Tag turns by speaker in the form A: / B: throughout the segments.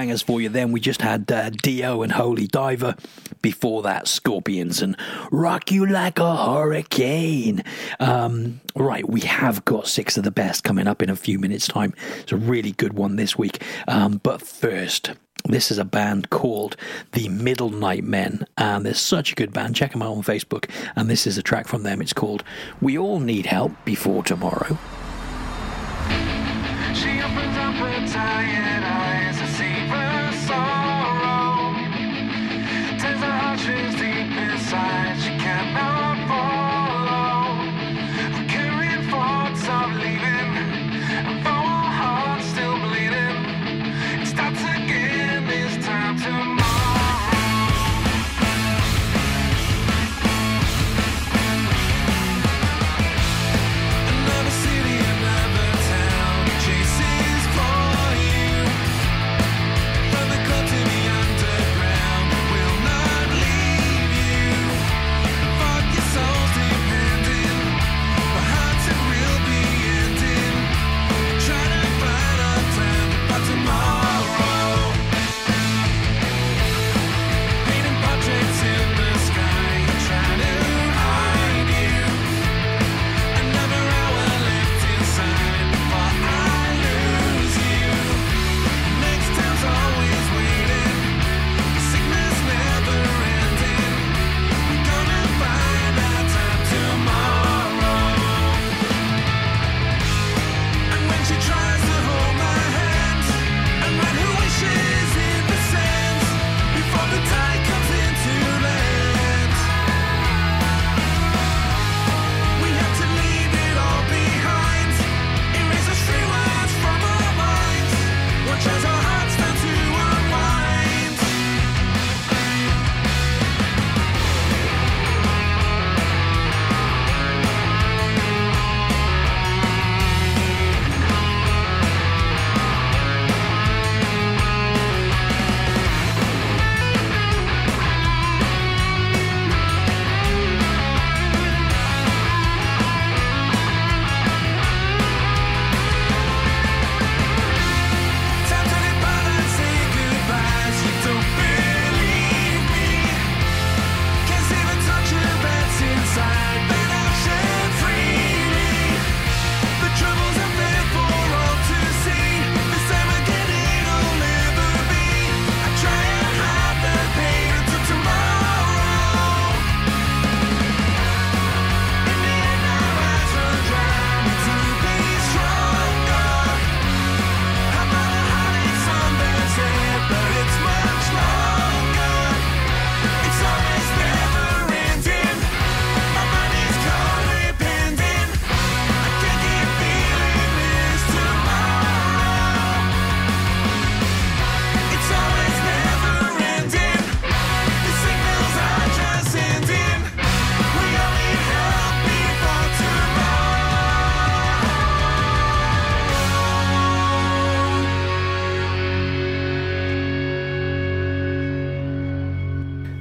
A: bangers for you then. We just had uh, Dio and Holy Diver. Before that, Scorpions and Rock You Like a Hurricane. Um, right, we have got six of the best coming up in a few minutes' time. It's a really good one this week. Um, but first, this is a band called the Middle Night Men, and they're such a good band. Check them out on Facebook. And this is a track from them. It's called We All Need Help Before Tomorrow.
B: She opens up her tired eyes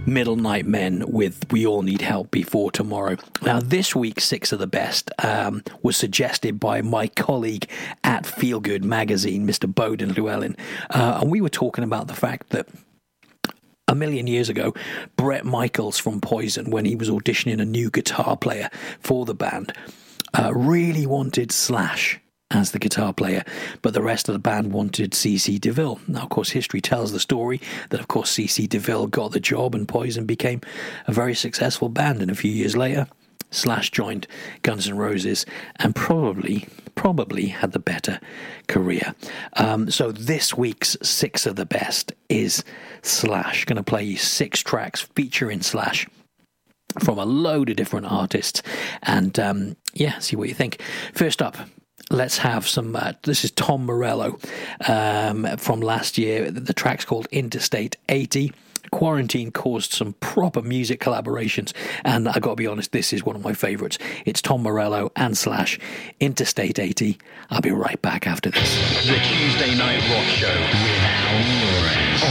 A: Middle Night Men with We All Need Help Before Tomorrow. Now, this week's Six of the Best um, was suggested by my colleague at Feel Good Magazine, Mr. Bowden Llewellyn. Uh, and we were talking about the fact that a million years ago, Bret Michaels from Poison, when he was auditioning a new guitar player for the band, uh, really wanted Slash as the guitar player, but the rest of the band wanted CC DeVille. Now, of course, history tells the story that, of course, CC DeVille got the job and Poison became a very successful band. And a few years later, Slash joined Guns N' Roses and probably, probably had the better career. Um, so this week's six of the best is Slash. Going to play you six tracks featuring Slash from a load of different artists, and um, yeah, see what you think. First up. Let's have some. Uh, this is Tom Morello um, from last year. The track's called Interstate 80. Quarantine caused some proper music collaborations, and I got to be honest, this is one of my favourites. It's Tom Morello and Slash, Interstate 80. I'll be right back after this.
C: The Tuesday Night Rock Show with Al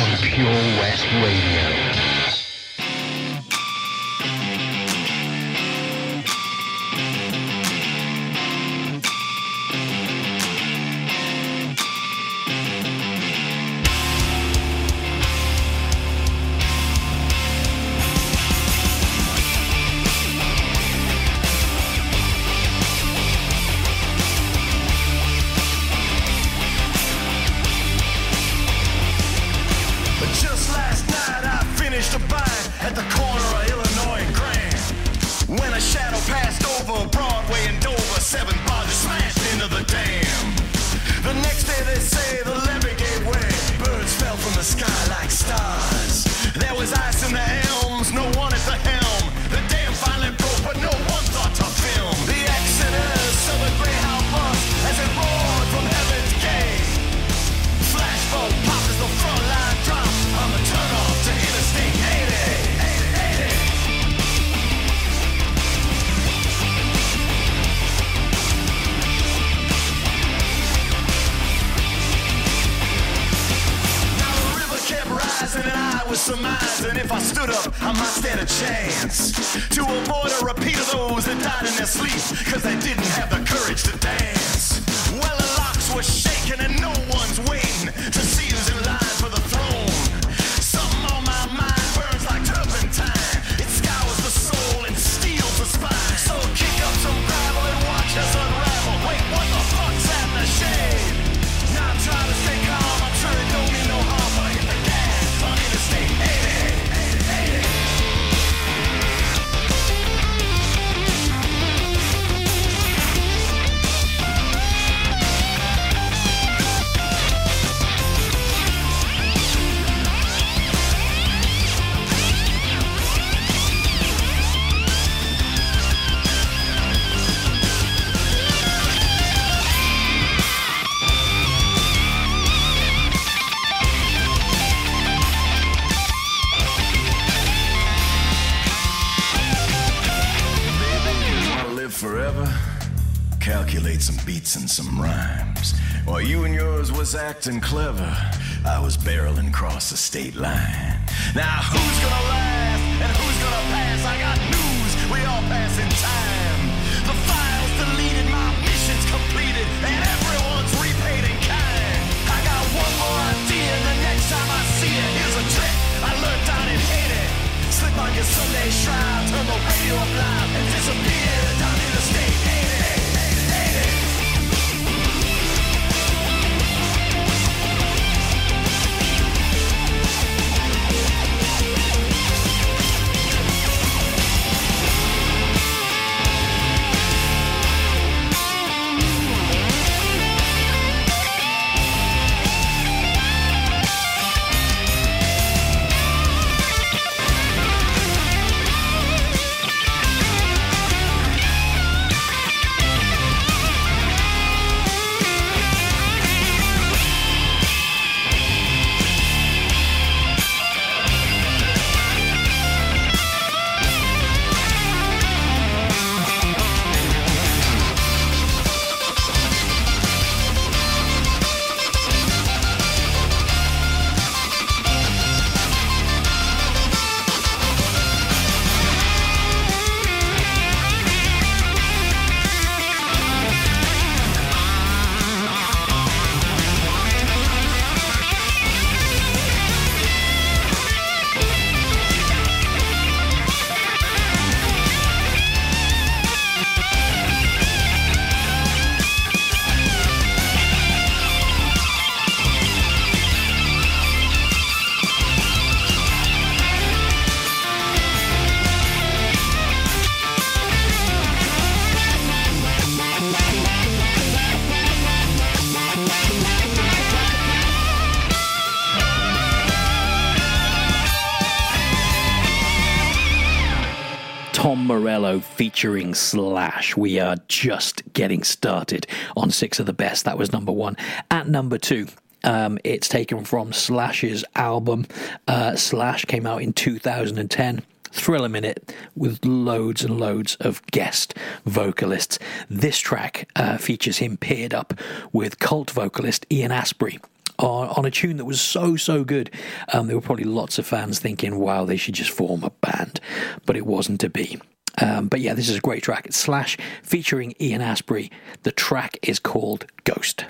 C: on Pure West Radio.
B: I might stand a chance
D: to avoid a repeat of those that died in their sleep because they didn't have the courage to dance. Well, the locks were shaking and no one's waiting. Calculate some beats and some rhymes. While you and yours was acting clever, I was barreling across the state line. Now who's gonna last and who's gonna pass? I got news, we all pass in time. The files deleted, my mission's completed, and everyone's repaid in kind. I got one more idea, the next time I see it, here's a trick I learned down in Haiti. Slip on your Sunday shroud, turn the radio up loud, and disappear
A: Tom featuring Slash. We are just getting started on Six of the Best. That was number one. At number two, um, it's taken from Slash's album. Uh, Slash came out in 2010. Thriller Minute with loads and loads of guest vocalists. This track uh, features him paired up with cult vocalist Ian Astbury on, on a tune that was so so good. Um, there were probably lots of fans thinking, "Wow, they should just form a band," but it wasn't to be. Um, but yeah, this is a great track. It's Slash featuring Ian Astbury. The track is called Ghost.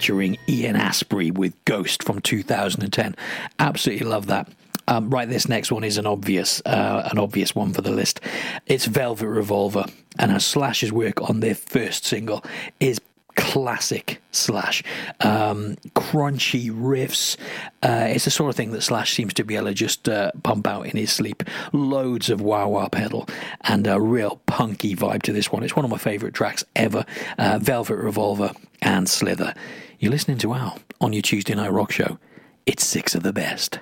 B: Featuring Ian Astbury with Ghost from 2010. Absolutely love that. Um, right, this next one is an obvious, uh, an obvious one for the list. It's Velvet Revolver, and as Slash's work on their first single is classic Slash. Um, crunchy riffs. Uh, it's the sort of thing that Slash seems to be able to just uh, pump out in his sleep. Loads of wah wah pedal and a real punky vibe to this one. It's one of my favourite tracks ever. Uh, Velvet Revolver and Slither. You're listening to Al on your Tuesday Night Rock Show. It's six of the best.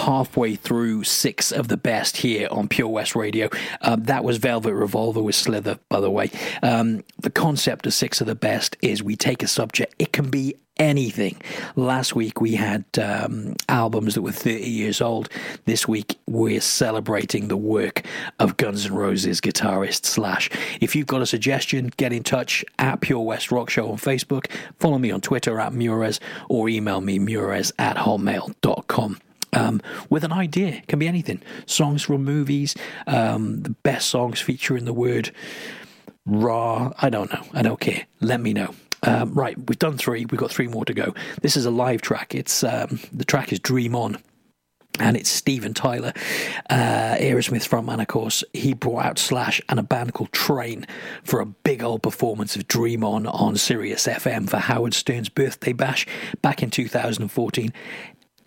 B: Halfway through six of the best here on Pure West Radio. Um, that was Velvet Revolver with Slither, by the way. Um, the concept of six of the best is we take a subject, it can be
A: anything. Last week we had um, albums that were 30 years old. This week we're celebrating the work of Guns N' Roses guitarist Slash. If you've got a suggestion, get in touch at Pure West Rock Show on Facebook. Follow me on Twitter at Mures or email me mures at hotmail.com. Um, with an idea, it can be anything. Songs from movies, um, the best songs featuring the word raw. I don't know. I don't care. Let me know. Um, right, we've done three. We've got three more to go. This is a live track. It's um, the track is Dream On. And it's Steven Tyler, uh, Aerosmith frontman, of course. He brought out Slash and a band called Train for a big old performance of Dream On on Sirius XM for Howard Stern's birthday bash back in 2014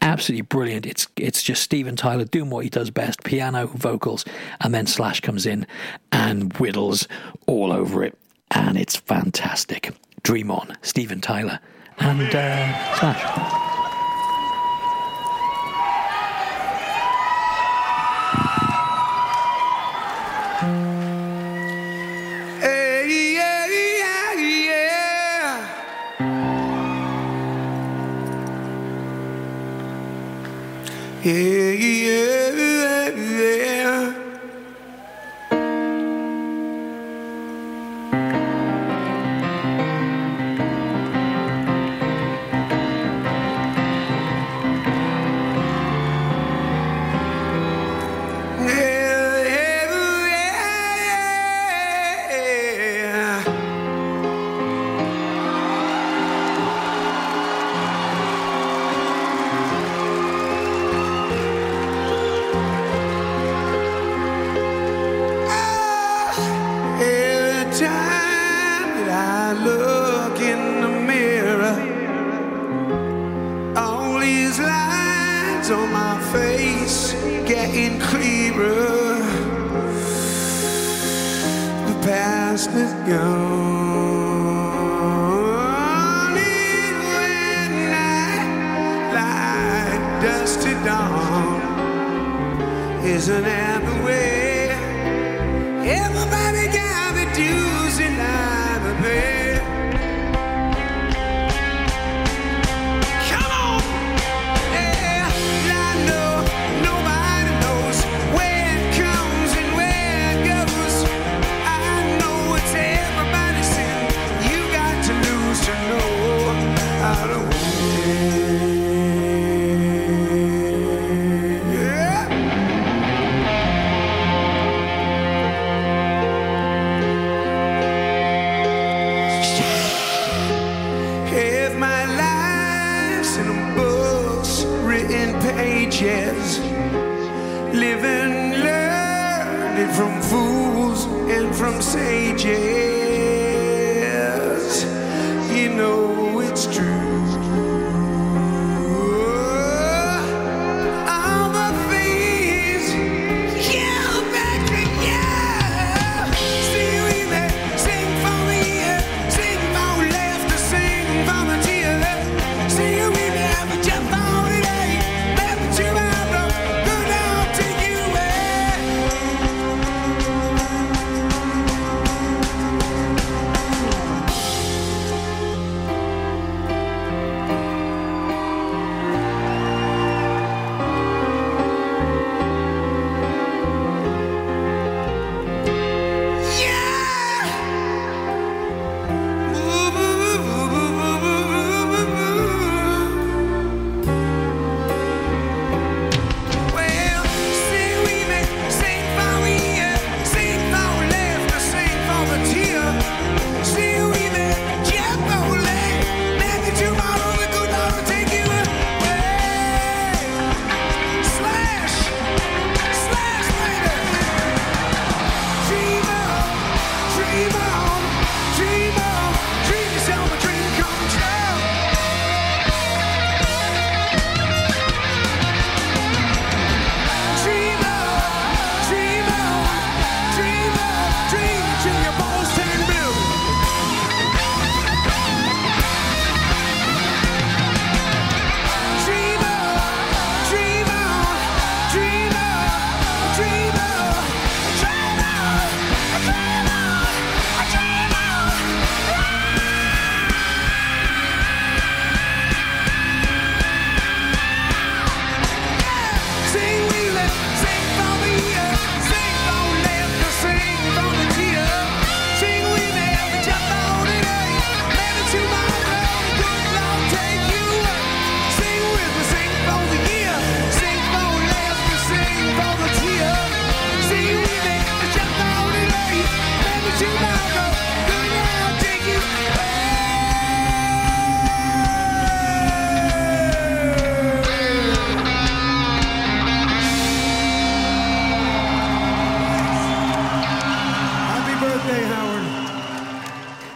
A: absolutely brilliant. It's it's just Steven Tyler doing what he does best: piano, vocals, and then Slash comes in and whittles all over it, and it's fantastic. Dream on, Steven Tyler, and uh, Slash.
E: Yeah, yeah, I look in the mirror, all these lines on my face getting clearer. The past is gone. And when I lie dust to dawn, isn't that the way? Everybody got the dues and from sages,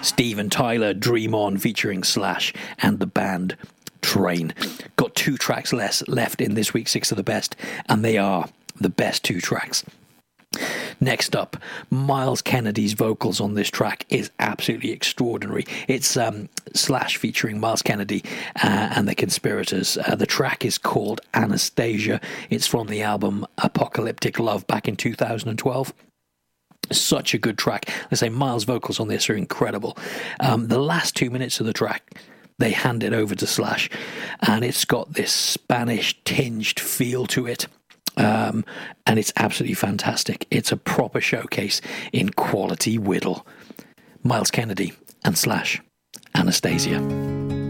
A: Steven Tyler, Dream On, featuring Slash, and the band Train. Got two tracks less left in this week's Six of the Best, and they are the best two tracks. Next up, Myles Kennedy's vocals on this track is absolutely extraordinary. It's um, Slash featuring Myles Kennedy uh, and the Conspirators. Uh, the track is called Anastasia. It's from the album Apocalyptic Love back in 2012 such a good track. I say Myles' vocals on this are incredible. Um, the last two minutes of the track, they hand it over to Slash, and it's got this Spanish tinged feel to it. Um, and it's absolutely fantastic. It's a proper showcase in quality whittle. Myles Kennedy and Slash, Anastasia.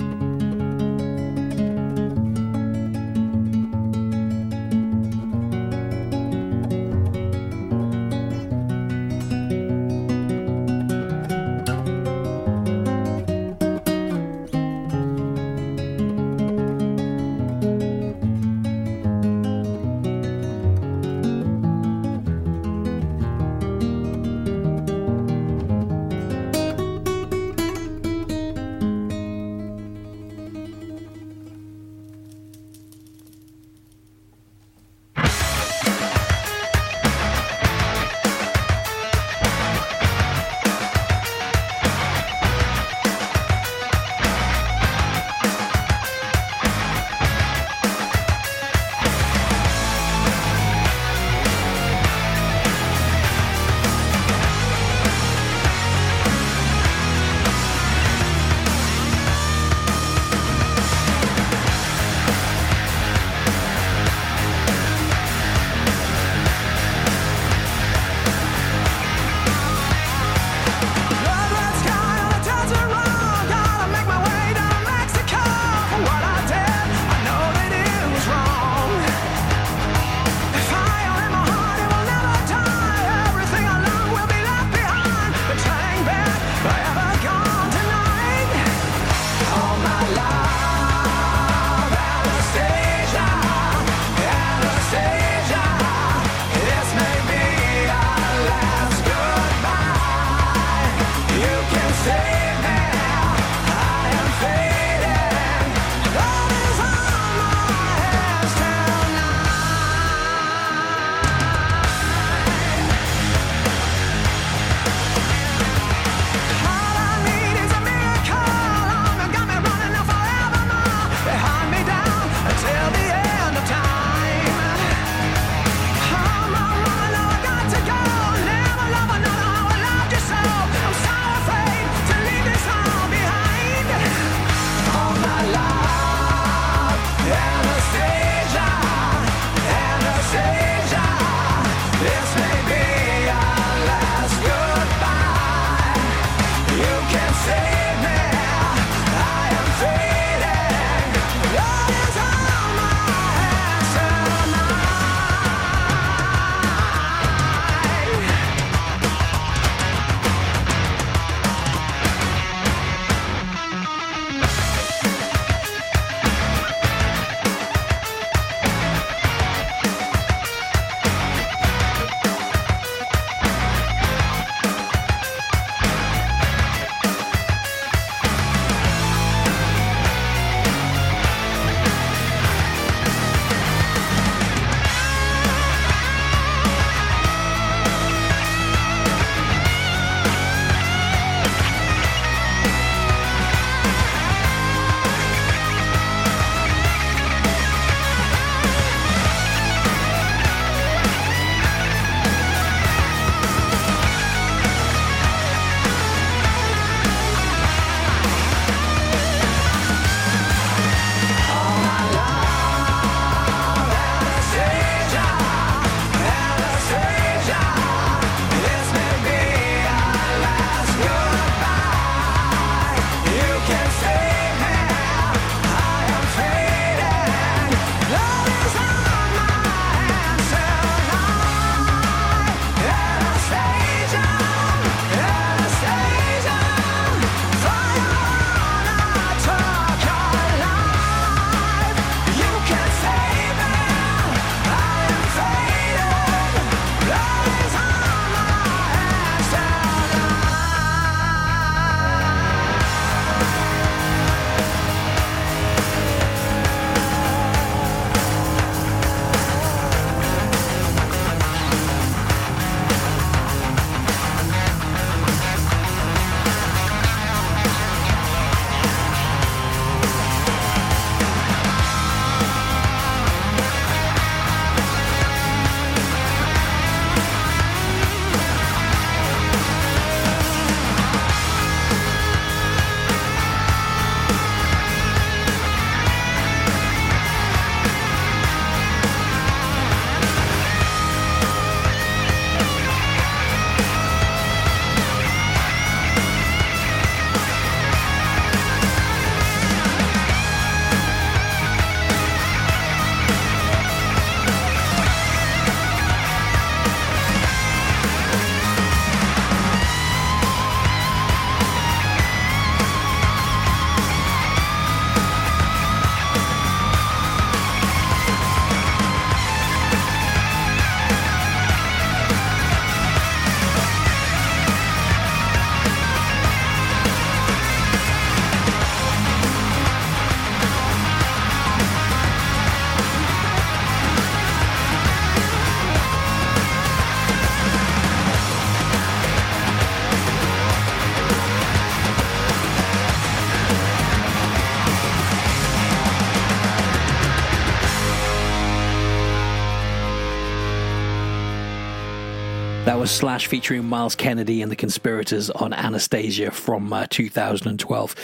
A: Slash featuring Myles Kennedy and the Conspirators on Anastasia from uh, 2012.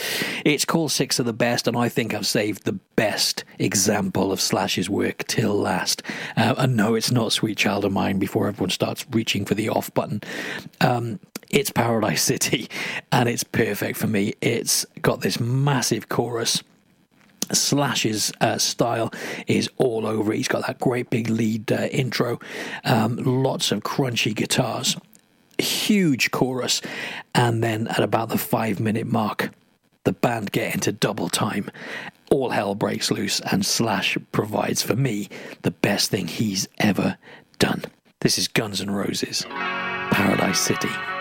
A: It's called Six of the Best, and I think I've saved the best example of Slash's work till last. Uh, and no, it's not Sweet Child of Mine before everyone starts reaching for the off button. Um, it's Paradise City, and it's perfect for me. It's got this massive chorus. Slash's uh, style is all over. He's got that great big lead uh, intro, um, lots of crunchy guitars, huge chorus, and then at about the five minute mark, the band get into double time. All hell breaks loose, and Slash provides for me the best thing he's ever done. This is Guns N' Roses, Paradise City.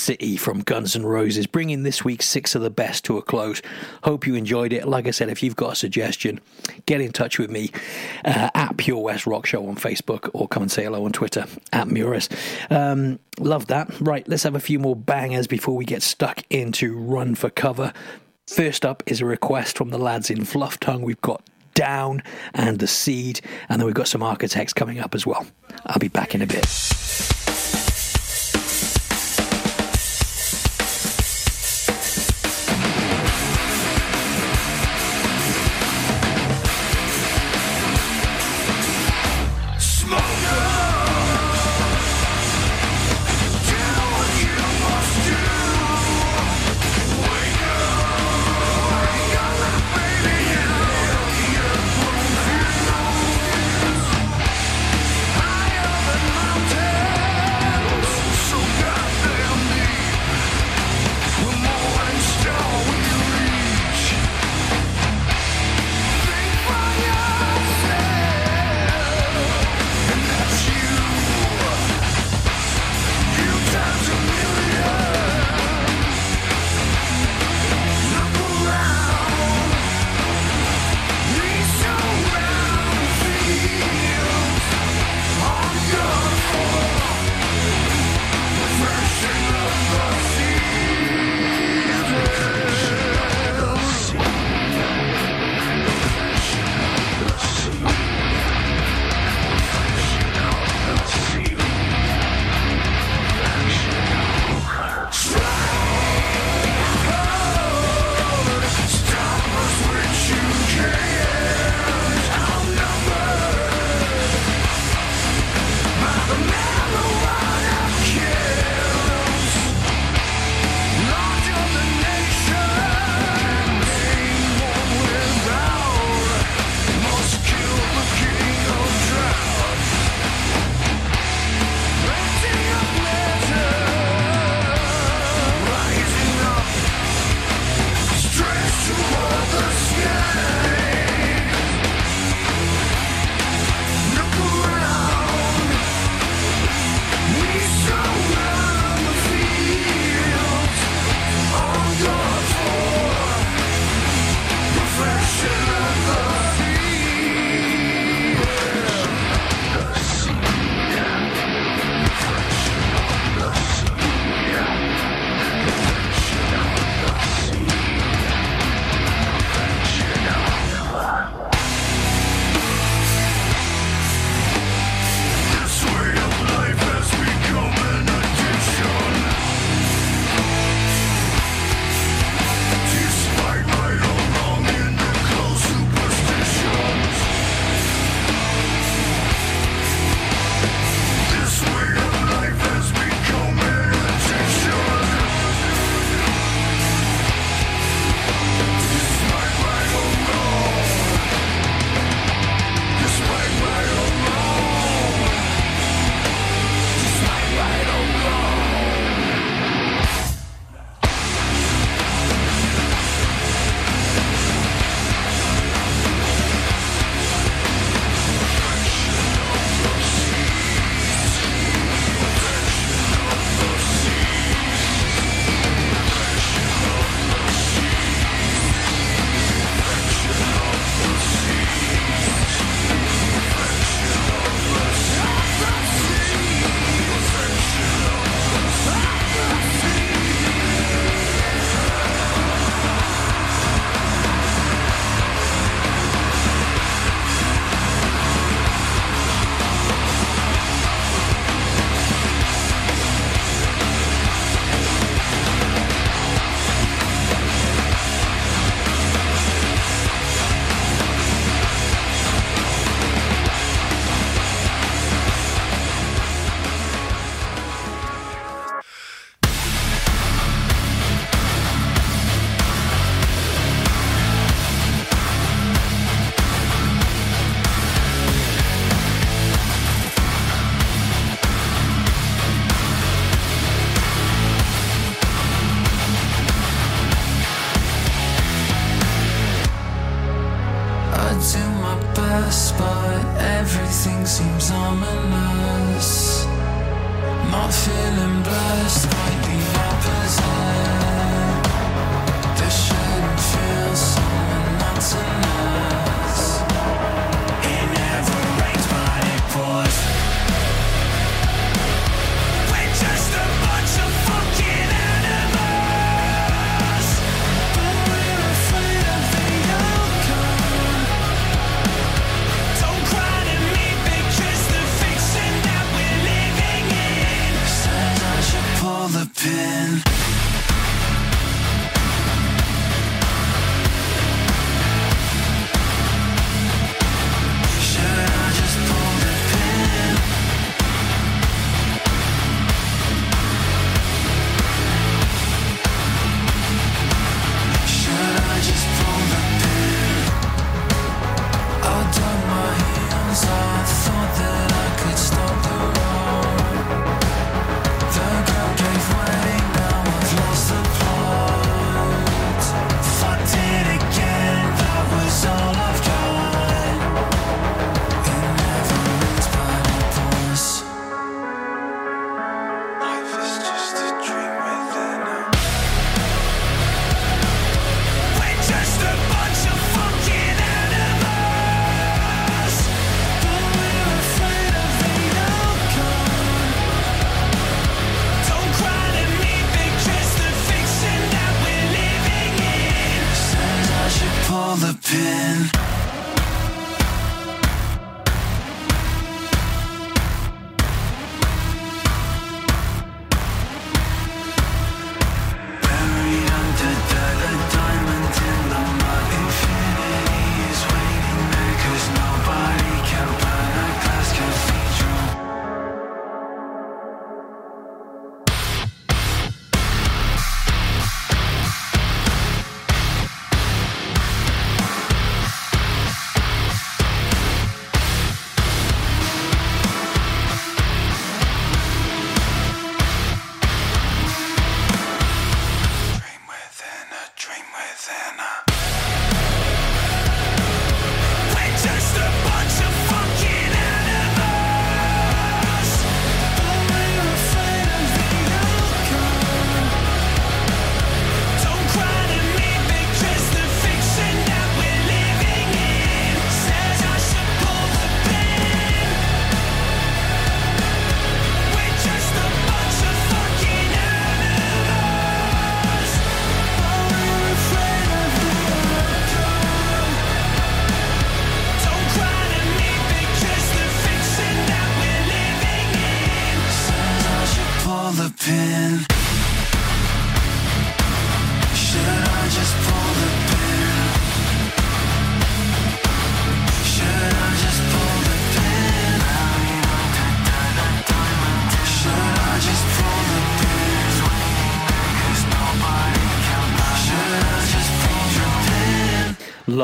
B: City from Guns N' Roses, bringing this week's Six of the Best to a close. Hope you enjoyed it. Like I said, if you've got a suggestion, get in touch with me uh, at Pure West Rock Show on Facebook or come and say hello on Twitter at Muris. Um, love that. Right, let's have a few more bangers before we get stuck into Run for Cover. First up is a request from the lads in Fluff Tongue. We've got Down and The Seed, and then we've got some architects coming up as well. I'll be back in a bit.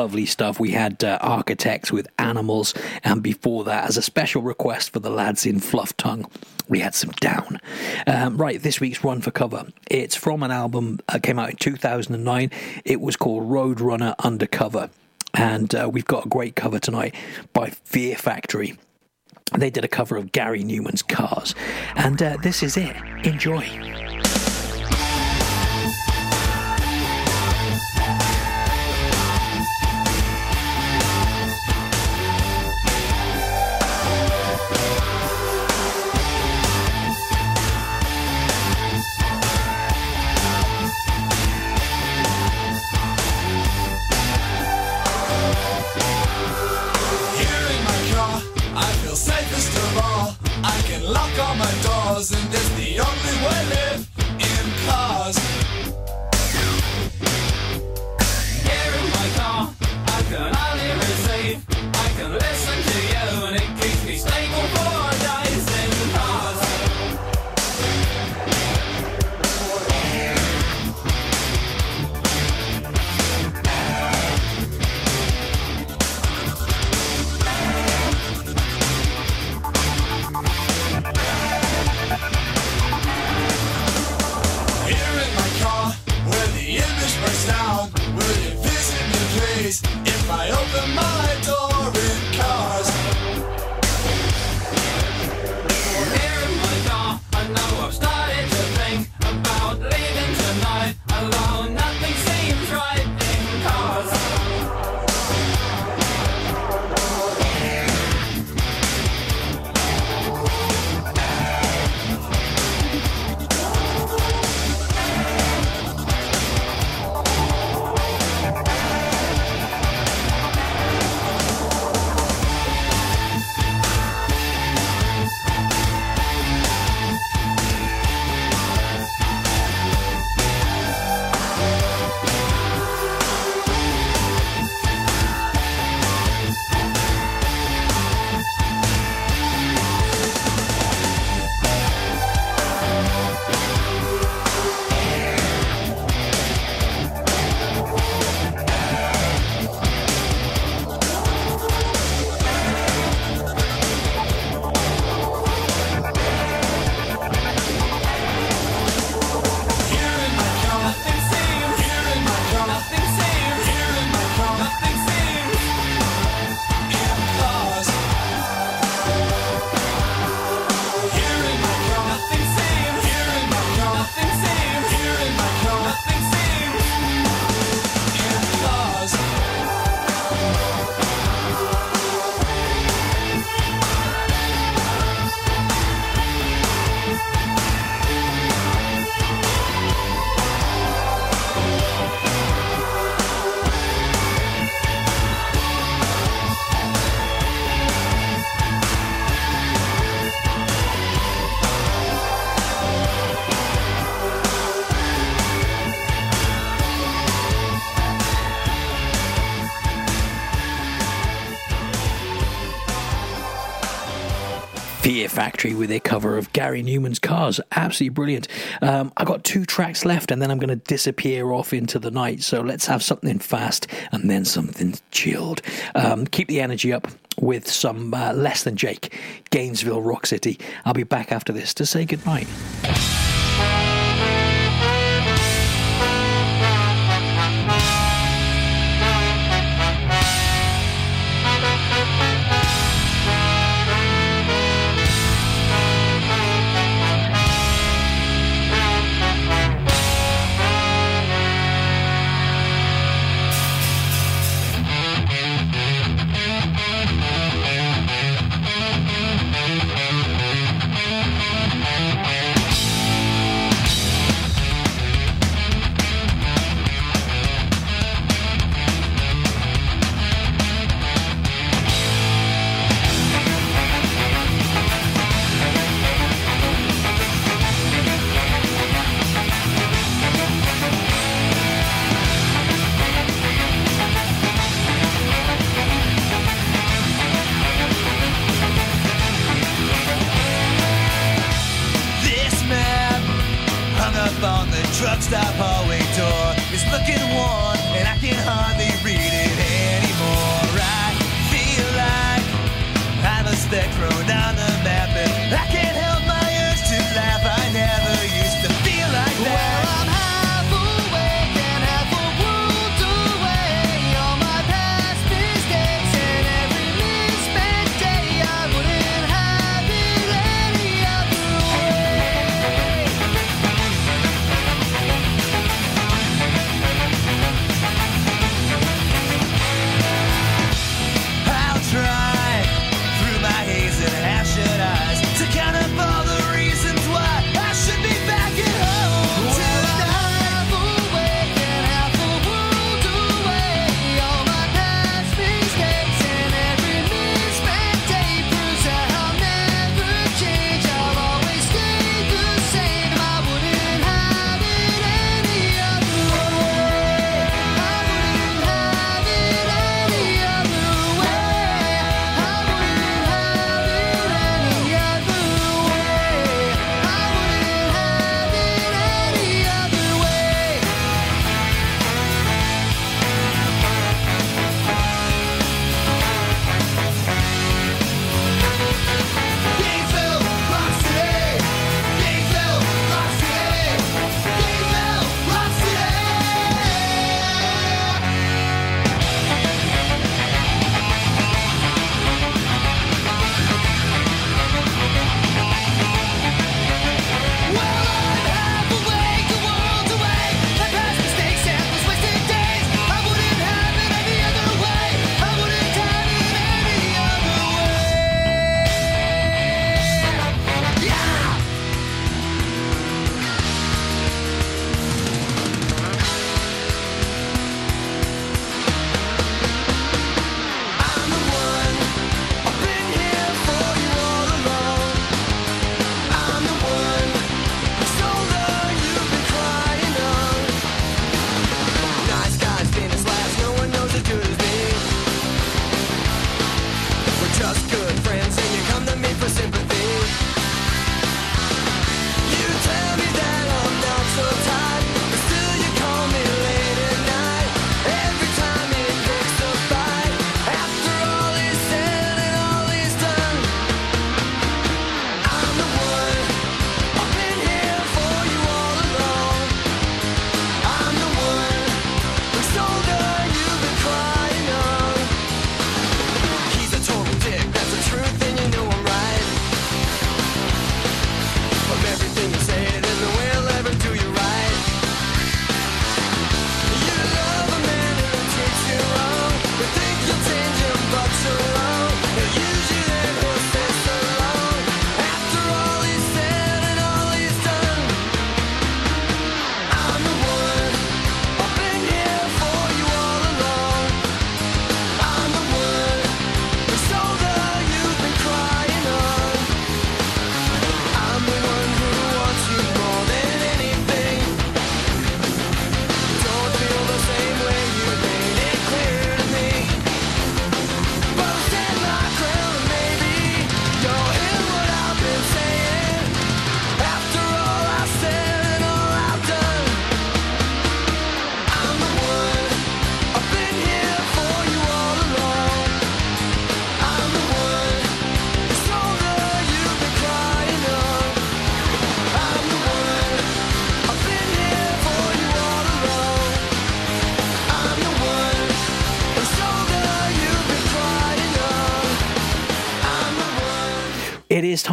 A: Lovely stuff. We had uh, Architects with Animals, and before that, as a special request for the lads in Fluff Tongue, we had some Down. Um, right, this week's Run for Cover. It's from an album that came out in 2009. It was called Roadrunner Undercover. And uh, we've got a great cover tonight by Fear Factory. They did a cover of Gary Numan's Cars. And uh, this is it. Enjoy.
F: Lock all my doors, and it's the only way live in cars. Here in my car, I can only receive. I can listen to me. If I open my
A: Factory with their cover of Gary Numan's Cars. Absolutely brilliant. Um, I got two tracks left and then I'm going to disappear off into the night. So let's have something fast and then something chilled. Um, keep the energy up with some uh, less than Jake, Gainesville Rock City. I'll be back after this to say goodnight.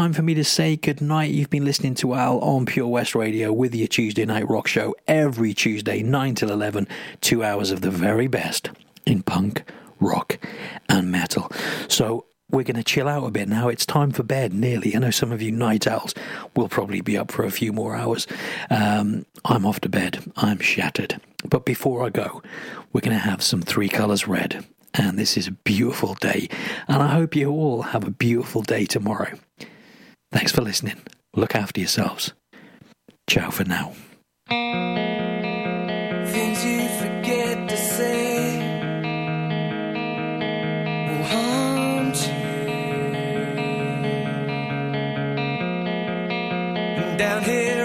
A: Time for me to say goodnight. You've been listening to Al on Pure West Radio with your Tuesday Night Rock Show every Tuesday, 9 till 11, two hours of the very best in punk, rock, and metal. So we're going to chill out a bit now. It's time for bed, nearly. I know some of you night owls will probably be up for a few more hours. Um, I'm off to bed. I'm shattered. But before I go, we're going to have some Three Colours Red. And this is a beautiful day. And I hope you all have a beautiful day tomorrow. Thanks for listening. Look after yourselves. Ciao for now.
B: Things you forget to say will haunt you. And down here